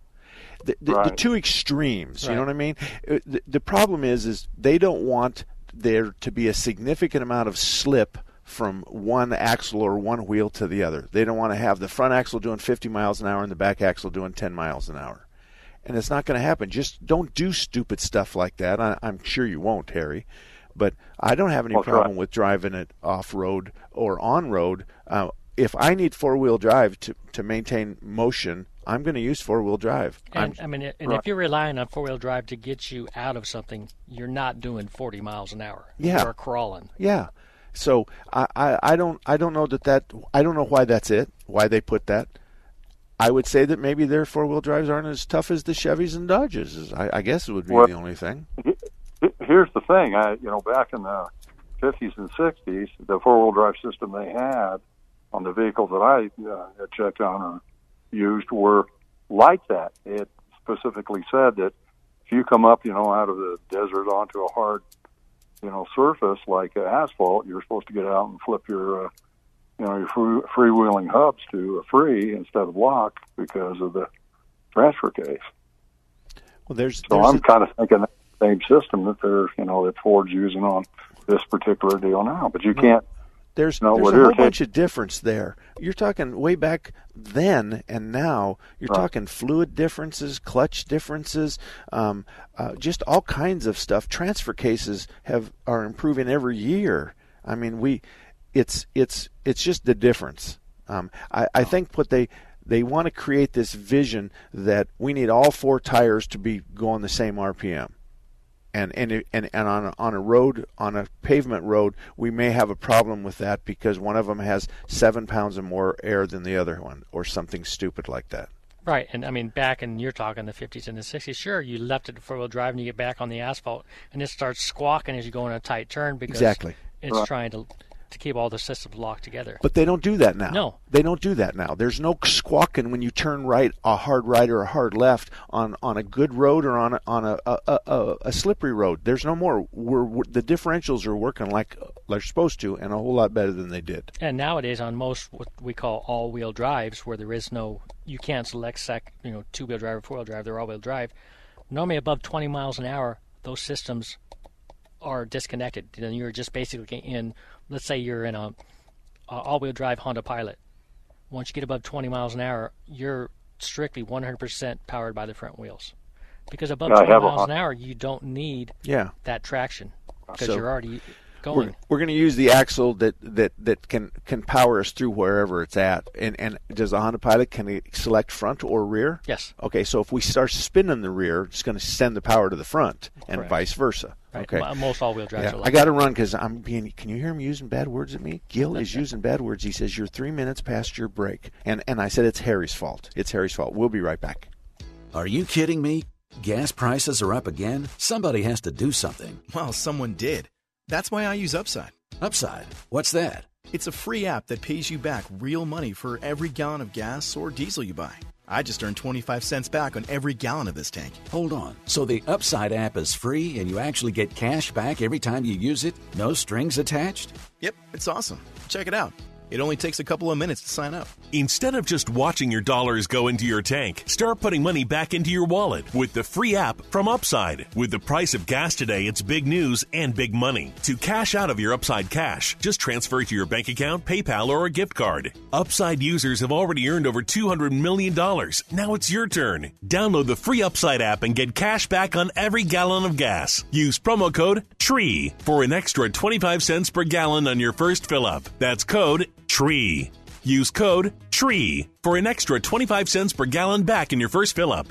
The, the, the two extremes. You know what I mean? Uh, The, the problem is, is they don't want there to be a significant amount of slip from one axle or one wheel to the other. They don't want to have the front axle doing 50 miles an hour and the back axle doing 10 miles an hour. And it's not going to happen. Just don't do stupid stuff like that. I, I'm sure you won't, Harry. But I don't have any I'll try. problem with driving it off road or on road. Uh, if I need four wheel drive to, to maintain motion, I'm going to use four wheel drive. And I mean, and if you're relying on four wheel drive to get you out of something, you're not doing 40 miles an hour. Yeah. You're crawling. Yeah. So I, I, I don't I don't know that that I don't know why that's it why they put that. I would say that maybe their four wheel drives aren't as tough as the Chevys and Dodges. I, I guess it would be Well- the only thing. Here's the thing, I you know back in the 50s and 60s, the four-wheel drive system they had on the vehicles that I uh, had checked on or used were like that. It specifically said that if you come up, you know, out of the desert onto a hard, you know, surface like asphalt, you're supposed to get out and flip your, uh, you know, your free, freewheeling hubs to a free instead of lock because of the transfer case. Well, there's So there's I'm a- kind of thinking that same system that they're, you know, that Ford's using on this particular deal now. But you can't. There's, No, there's a whole bunch of difference there. You're talking way back then and now. You're Right. talking fluid differences, clutch differences, um, uh, just all kinds of stuff. Transfer cases have are improving every year. I mean, we, it's it's it's just the difference. Um, I, I think what they they want to create this vision that we need all four tires to be going the same RPM and and and and on a, on a road on a pavement road we may have a problem with that because one of them has seven pounds of more air than the other one or something stupid like that. Right, and I mean, back in you're talking the 50s and the 60s. Sure, you left it four wheel drive and you get back on the asphalt, and it starts squawking as you go in a tight turn because Exactly. it's Right. trying to to keep all the systems locked together. But they don't do that now. No. they don't do that now. There's no squawking when you turn right, a hard right or a hard left on, on a good road or on a, on a, a, a, a slippery road. There's no more. We're, we're, the differentials are working like they're supposed to, and a whole lot better than they did. And nowadays, on most what we call all-wheel drives, where there is no, you can't select sec, you know, two-wheel drive or four-wheel drive. They're all-wheel drive. Normally, above 20 miles an hour, those systems are disconnected. Then you're just basically in. Let's say you're in a, a all-wheel drive Honda Pilot. Once you get above 20 miles an hour, you're strictly 100% powered by the front wheels. Because above I 20 have a miles an hour, you don't need Yeah. that traction because So you're already We're, going. we're going to use the axle that, that, that can, can power us through wherever it's at. And, and does the Honda Pilot can it select front or rear? Yes. Okay, so if we start spinning the rear, it's going to send the power to the front, and Correct. vice versa. Right. Okay. Most all-wheel drives Yeah. are like I got to run because I'm being. Can you hear him using bad words at me? Gil is using bad words. He says you're three minutes past your break, and and I said it's Harry's fault. It's Harry's fault. We'll be right back. Are you kidding me? Gas prices are up again? Somebody has to do something. Well, someone did. That's why I use Upside. Upside? What's that? It's a free app that pays you back real money for every gallon of gas or diesel you buy. I just earned 25 cents back on every gallon of this tank. Hold on. So the Upside app is free and you actually get cash back every time you use it? No strings attached? Yep, it's awesome. Check it out. It only takes a couple of minutes to sign up. Instead of just watching your dollars go into your tank, start putting money back into your wallet with the free app from Upside. With the price of gas today, it's big news and big money. To cash out of your Upside cash, just transfer it to your bank account, PayPal, or a gift card. Upside users have already earned over $200 million. Now it's your turn. Download the free Upside app and get cash back on every gallon of gas. Use promo code TREE for an extra 25 cents per gallon on your first fill up. That's code TREE. Use code TREE for an extra 25 cents per gallon back in your first fill up.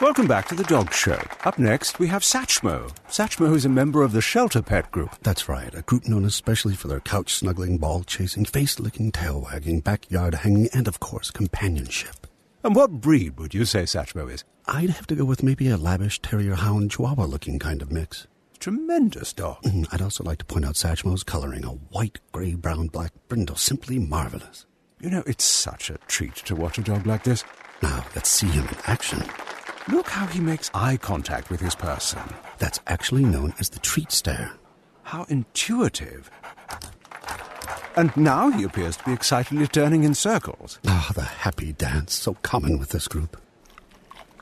Welcome back to the Dog Show. Up next, we have Satchmo. Satchmo is a member of the Shelter Pet Group. That's right, a group known especially for their couch snuggling, ball chasing, face licking, tail wagging, backyard hanging, and of course, companionship. And what breed would you say Satchmo is? I'd have to go with maybe a lavish terrier hound chihuahua looking kind of mix. Tremendous dog. Mm, I'd also like to point out Satchmo's coloring a white, gray, brown, black brindle. Simply marvelous. You know, it's such a treat to watch a dog like this. Now, let's see him in action. Look how he makes eye contact with his person. That's actually known as the treat stare. How intuitive. And now he appears to be excitedly turning in circles. Ah, the happy dance, so common with this group.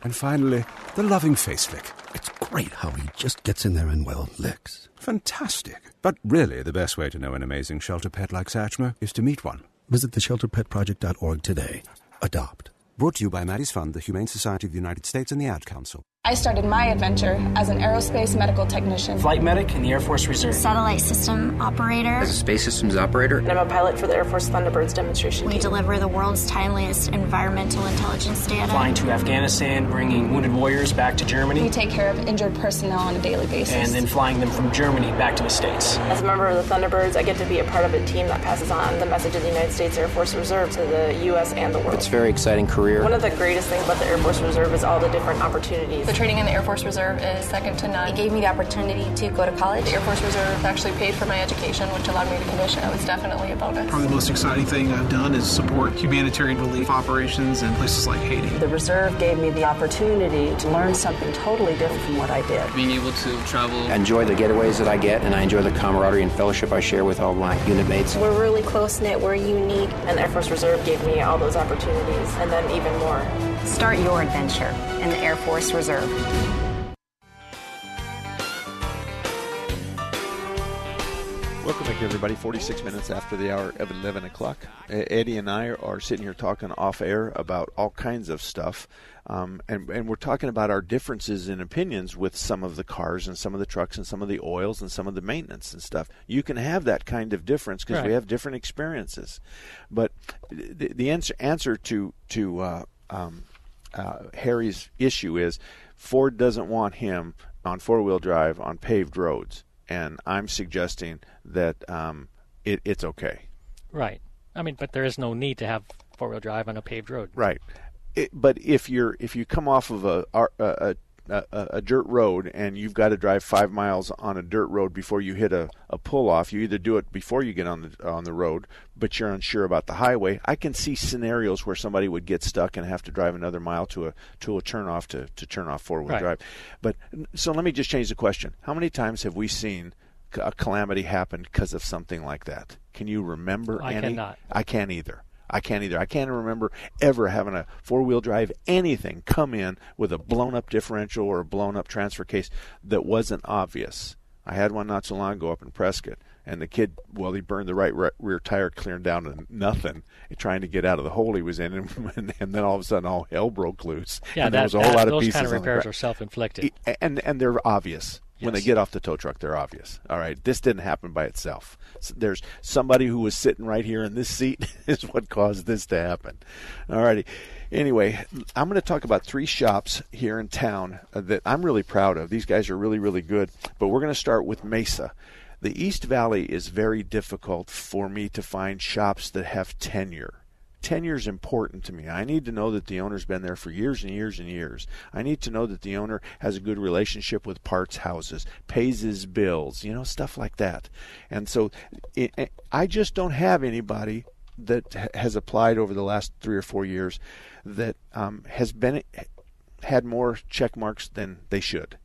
And finally, the loving face flick. It's great how he just gets in there and, well, licks. Fantastic. But really, the best way to know an amazing shelter pet like Satchmo is to meet one. Visit theshelterpetproject.org today. Adopt. Brought to you by Maddie's Fund, the Humane Society of the United States, and the Ad Council. I started my adventure as an aerospace medical technician. Flight medic in the Air Force Reserve. Satellite system operator. As a space systems operator. And I'm a pilot for the Air Force Thunderbirds demonstration We team. deliver the world's timeliest environmental intelligence data. Flying to Afghanistan, bringing wounded warriors back to Germany. We take care of injured personnel on a daily basis. And then flying them from Germany back to the States. As a member of the Thunderbirds, I get to be a part of a team that passes on the message of the United States Air Force Reserve to the U.S. and the world. It's a very exciting career. One of the greatest things about the Air Force Reserve is all the different opportunities. The training in the Air Force Reserve is second to none. It gave me the opportunity to go to college. The Air Force Reserve actually paid for my education, which allowed me to commission. It was definitely a bonus. Probably the most exciting thing I've done is support humanitarian relief operations in places like Haiti. The reserve gave me the opportunity to learn something totally different from what I did. Being able to travel. I enjoy the getaways that I get, and I enjoy the camaraderie and fellowship I share with all my unit mates. We're really close knit, we're unique, and the Air Force Reserve gave me all those opportunities, and then even more. Start your adventure in the Air Force Reserve. Welcome back, everybody. 46 minutes after the hour of 11 o'clock. Uh, Eddie and I are sitting here talking off air about all kinds of stuff. Um, and, and we're talking about our differences in opinions with some of the cars and some of the trucks and some of the oils and some of the maintenance and stuff. You can have that kind of difference because we have different experiences. But the, the answer, answer to, to uh, um, uh, Harry's issue is Ford doesn't want him on four wheel drive on paved roads. And I'm suggesting that um, it, it's okay. Right. I mean, but there is no need to have four wheel drive on a paved road. Right. It, but if you're if you come off of a a, a a a dirt road and you've got to drive five miles on a dirt road before you hit a, a pull off, you either do it before you get on the on the road, but you're unsure about the highway. I can see scenarios where somebody would get stuck and have to drive another mile to a to a turn off to, to turn off four wheel Right. drive. But so let me just change the question: How many times have we seen a calamity happen because of something like that? Can you remember I any? cannot. I can't either. I can't either. I can't remember ever having a four wheel drive anything come in with a blown up differential or a blown up transfer case that wasn't obvious. I had one not so long ago up in Prescott, And the kid, well, he burned the right re- rear tire, clearing down to nothing, trying to get out of the hole he was in, [laughs] and, and then all of a sudden, all hell broke loose. Yeah, and that, there was a whole that, lot of those pieces kind of repairs are self-inflicted. and and they're obvious when they get off the tow truck. They're obvious. All right, this didn't happen by itself. There's somebody who was sitting right here in this seat [laughs] is what caused this to happen. All righty. Anyway, I'm going to talk about three shops here in town uh, that I'm really proud of. These guys are really, really good. But we're going to start with Mesa. The East Valley is very difficult for me to find shops that have tenure. Tenure is important to me. I need to know that the owner's been there for years and years and years. I need to know that the owner has a good relationship with parts houses, pays his bills, you know, stuff like that. And so it, I just don't have anybody that has applied over the last three or four years that um, has been had more check marks than they should.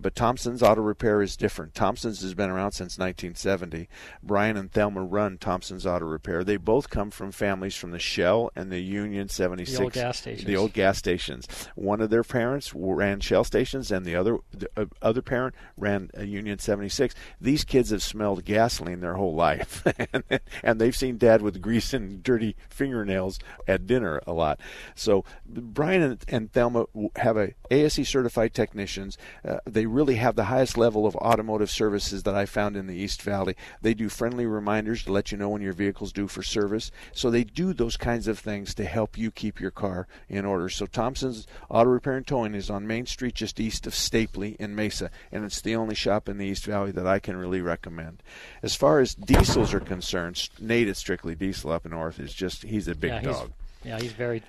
But Thompson's Auto Repair is different. Thompson's has been around since 1970. Brian and Thelma run Thompson's Auto Repair. They both come from families from the Shell and the Union 76. The old gas stations. The old gas stations. One of their parents ran Shell stations, and the other the uh, other parent ran a Union 76. These kids have smelled gasoline their whole life, [laughs] and, and they've seen Dad with grease and dirty fingernails at dinner a lot. So Brian and, and Thelma have a ASE certified technicians. Uh, they really have the highest level of automotive services that I found in the East Valley. They do friendly reminders to let you know when your vehicle's due for service. So they do those kinds of things to help you keep your car in order. So Thompson's Auto Repair and Towing is on Main Street just east of Stapley in Mesa, and it's the only shop in the East Valley that I can really recommend. As far as diesels are concerned, Nate is Strictly Diesel up north is just he's a big yeah, dog yeah, he's very,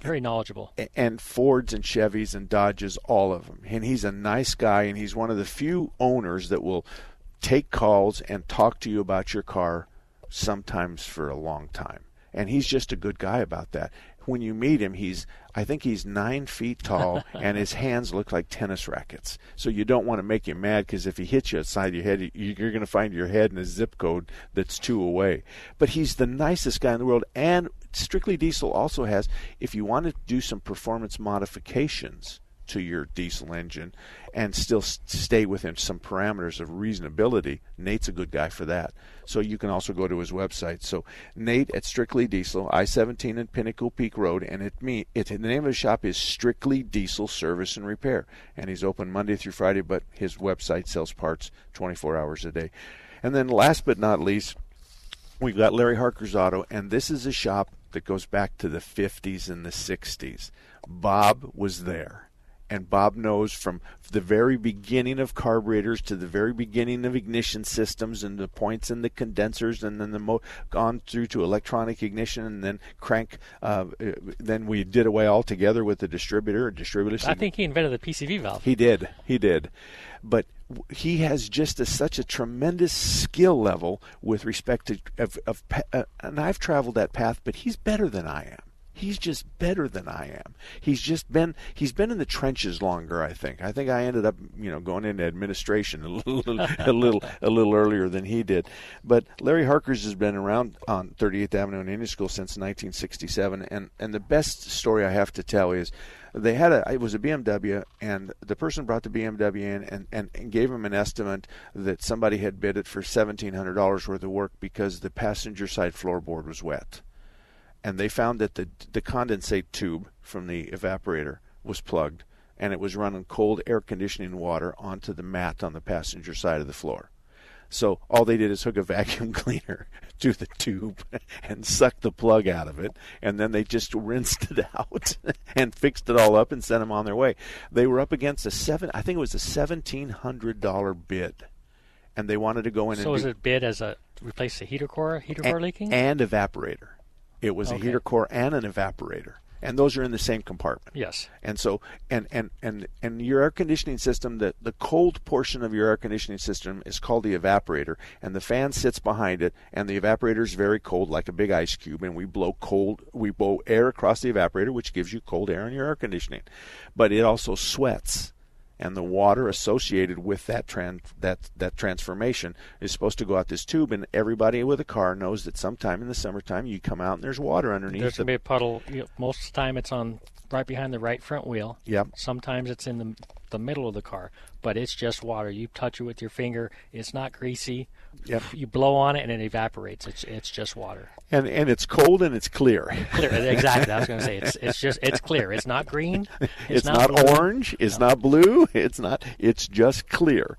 very knowledgeable. and Fords and Chevys and Dodges, all of them. And he's a nice guy, and he's one of the few owners that will take calls and talk to you about your car sometimes for a long time. And he's just a good guy about that. When you meet him, he's I think he's nine feet tall, [laughs] and his hands look like tennis rackets. So you don't want to make him mad because if he hits you outside your head, you're going to find your head in a zip code that's two away. But he's the nicest guy in the world, and Strictly Diesel also has, if you want to do some performance modifications to your diesel engine and still stay within some parameters of reasonability, Nate's a good guy for that. So you can also go to his website. So Nate at Strictly Diesel, I-17 and Pinnacle Peak Road, and it me it the name of the shop is Strictly Diesel Service and Repair, and he's open Monday through Friday, but his website sells parts 24 hours a day. And then last but not least, We've got Larry Harker's Auto, and this is a shop that goes back to the 50s and the 60s. Bob was there. And Bob knows from the very beginning of carburetors to the very beginning of ignition systems and the points in the condensers, and then the mo- gone through to electronic ignition, and then crank. Uh, then we did away altogether with the distributor. Distributor. I think he invented the PCV valve. He did. He did. But he has just a, such a tremendous skill level with respect to of, of uh, and I've traveled that path, but he's better than I am. He's just better than I am. He's just been he's been in the trenches longer. I think. I think I ended up you know going into administration a little [laughs] a little a little earlier than he did. But Larry Harkers has been around on 38th Avenue and Indian School since 1967, and and the best story I have to tell is they had a it was a BMW and the person brought the BMW in and, and, and gave him an estimate that somebody had bid it for seventeen hundred dollars worth of work because the passenger side floorboard was wet. And they found that the the condensate tube from the evaporator was plugged and it was running cold air conditioning water onto the mat on the passenger side of the floor. So all they did is hook a [laughs] vacuum cleaner [laughs] to the tube and suck the plug out of it, and then they just rinsed it [laughs] out and fixed it all up and sent them on their way. They were up against a seven, I think it was a seventeen hundred dollar bid, and they wanted to go in So and is do, it bid as a replace the heater core heater core leaking? and evaporator. It was a heater core and an evaporator, and those are in the same compartment. Yes. And so, and and and and your air conditioning system, the the cold portion of your air conditioning system is called the evaporator, and the fan sits behind it, and the evaporator is very cold, like a big ice cube, and we blow cold, we blow air across the evaporator, which gives you cold air in your air conditioning, but it also sweats. And the water associated with that trans that that transformation is supposed to go out this tube, and everybody with a car knows that sometime in the summertime you come out and there's water underneath. There's the, gonna be a puddle. You know, most of the time, it's on right behind the right front wheel. Yep. Sometimes it's in the the middle of the car, but it's just water. You touch it with your finger. It's not greasy. Yep. You blow on it and it evaporates. It's it's just water. And and it's cold and it's clear. Clear. [laughs] exactly. I was going to say it's it's just it's clear. It's not green. [laughs] It's, It's, not, blue. orange. It's not blue. [laughs] It's not. It's just clear,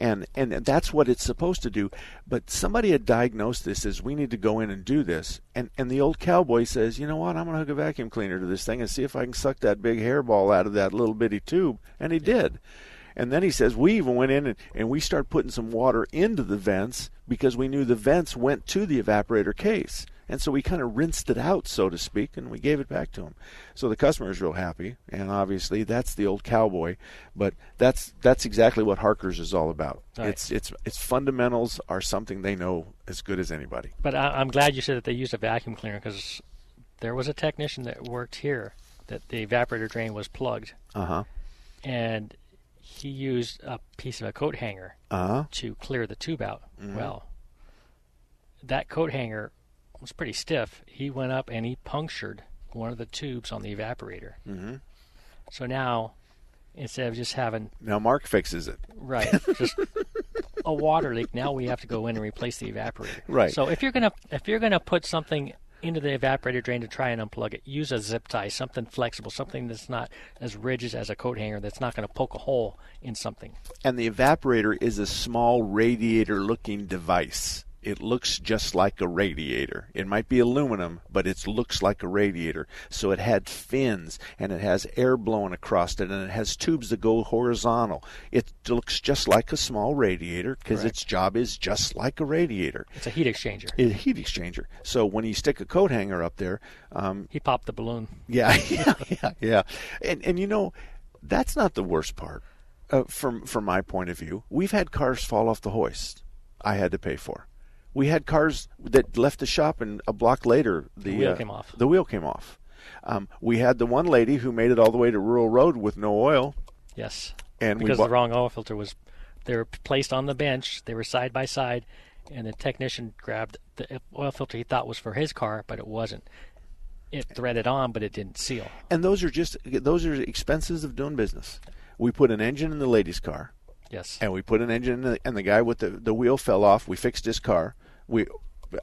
and and that's what it's supposed to do. But somebody had diagnosed this as we need to go in and do this, and and the old cowboy says, you know what? I'm going to hook a vacuum cleaner to this thing and see if I can suck that big hairball out of that little bitty tube, and he did. And then he says we even went in and, and we started putting some water into the vents because we knew the vents went to the evaporator case. And so we kind of rinsed it out, so to speak, and we gave it back to him. So the customer is real happy, and obviously that's the old cowboy. But that's that's exactly what Harker's is all about. Right. It's it's its fundamentals are something they know as good as anybody. But I, I'm glad you said that they used a vacuum cleaner because there was a technician that worked here that the evaporator drain was plugged, Uh huh. and he used a piece of a coat hanger Uh-huh. to clear the tube out. Mhm. Well, that coat hanger was pretty stiff. He went up and he punctured one of the tubes on the evaporator. Mm-hmm. So now, instead of just having Now Mark fixes it. right just a water leak, now we have to go in and replace the evaporator. Right. So if you're gonna if you're gonna put something into the evaporator drain to try and unplug it, use a zip tie, something flexible, something that's not as rigid as a coat hanger, that's not going to poke a hole in something. And the evaporator is a small radiator looking device. It looks just like a radiator. It might be aluminum, but it looks like a radiator. So it had fins and it has air blowing across it and it has tubes that go horizontal. It looks just like a small radiator because its job is just like a radiator. It's a heat exchanger. It's a heat exchanger. So when you stick a coat hanger up there, um, He popped the balloon. yeah, yeah, [laughs] yeah, yeah. And and you know, that's not the worst part. Uh, from from my point of view, we've had cars fall off the hoist. I had to pay for. We had cars that left the shop and a block later the, The wheel uh, came off. The wheel came off. Um, we had the one lady who made it all the way to Rural Road with no oil. Yes. And we because the wrong oil filter was, they were placed on the bench. They were side by side, and the technician grabbed the oil filter he thought was for his car, but it wasn't. It threaded on, but it didn't seal. And those are just those are expenses of doing business. We put an engine in the lady's car. Yes. And we put an engine in the, and the guy with the, the wheel fell off. We fixed his car. We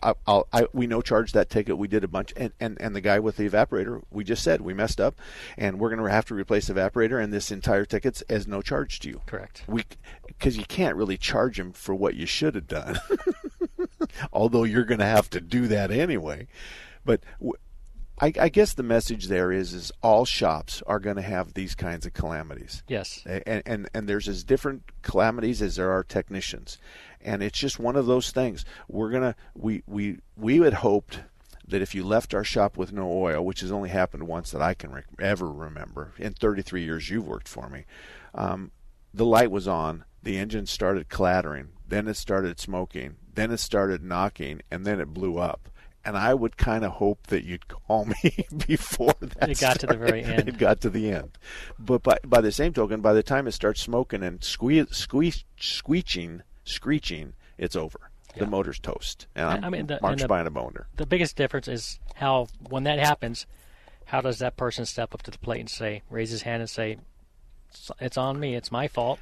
I, I'll, I, we no charge that ticket. We did a bunch, and, and, and the guy with the evaporator, we just said we messed up, and we're going to have to replace the evaporator, and this entire ticket's as no charge to you. Correct. We because you can't really charge him for what you should have done, [laughs] although you're going to have to do that anyway. But w- I, I guess the message there is is all shops are going to have these kinds of calamities. Yes. And, and and there's as different calamities as there are technicians, and it's just one of those things. We're gonna we we we had hoped that if you left our shop with no oil, which has only happened once that I can re- ever remember in 33 years you've worked for me, um, the light was on, the engine started clattering, then it started smoking, then it started knocking, and then it blew up. And I would kind of hope that you'd call [laughs] me before that. It got to the very end. [laughs] It got to the end. But by, by the same token, by the time it starts smoking and squee, squee, squeeching, screeching, it's over. The motor's toast. And I'm I mean, the, Mark's and the, buying a boner. The biggest difference is how, when that happens, how does that person step up to the plate and say, raise his hand and say, "It's- "It's on me. It's my fault."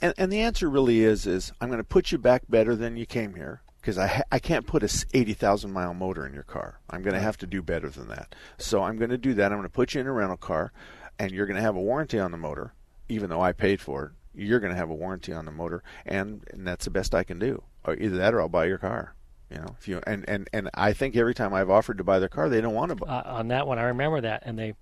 And, and the answer really is is I'm going to put you back better than you came here because I ha- I can't put a s- 80,000 mile motor in your car. I'm going to have to do better than that. So I'm going to do that. I'm going to put you in a rental car, and you're going to have a warranty on the motor, even though I paid for it. You're going to have a warranty on the motor, and, and that's the best I can do. Or either that, or I'll buy your car. You know, if you and and and I think every time I've offered to buy their car, they don't want to buy. Uh, on that one, I remember that, and they,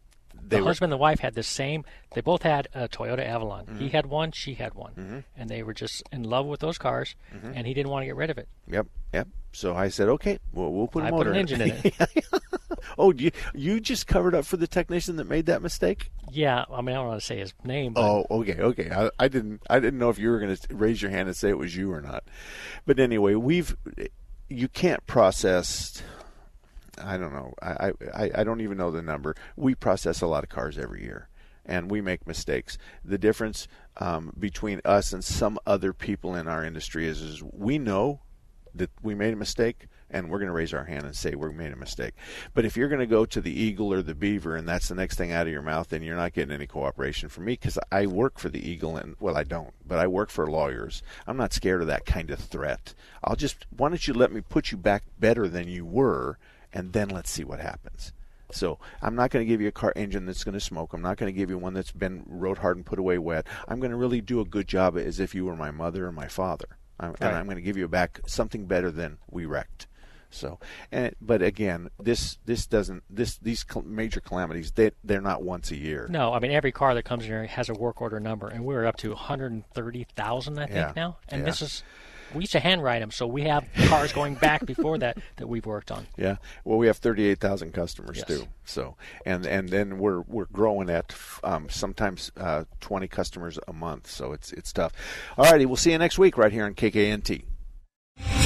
They the were- husband and the wife had the same. They both had a Toyota Avalon. He Mhm. had one, she had one, Mhm. and they were just in love with those cars, Mhm. and he didn't want to get rid of it. Yep, yep. So I said, okay, well, we'll put a I put motor an engine in it. [laughs] oh, you you just covered up for the technician that made that mistake? Yeah, I mean, I don't want to say his name, but Oh, okay, okay. I, I didn't I didn't know if you were going to raise your hand and say it was you or not. But anyway, we've you can't process. I don't know. I, I I don't even know the number. We process a lot of cars every year, and we make mistakes. The difference um, between us and some other people in our industry is, is we know that we made a mistake, and we're going to raise our hand and say we made a mistake. But if you're going to go to the eagle or the beaver and that's the next thing out of your mouth, then you're not getting any cooperation from me because I work for the eagle and well, I don't, but I work for lawyers. I'm not scared of that kind of threat. I'll just why don't you let me put you back better than you were, and then let's see what happens. So I'm not going to give you a car engine that's going to smoke. I'm not going to give you one that's been rode hard and put away wet. I'm going to really do a good job as if you were my mother or my father, I'm, and I'm going to give you back something better than we wrecked. So, and but again, this this doesn't this these major calamities they they're not once a year. No, I mean every car that comes in here has a work order number, and we're up to 130,000, I think Yeah. now. And Yeah. this is we used to handwrite them, so we have cars going back before that that we've worked on. [laughs] Yeah. Well, we have 38,000 customers Yes. too. So, and and then we're we're growing at um, sometimes uh, 20 customers a month. So it's it's tough. All righty, we'll see you next week right here on KKNT.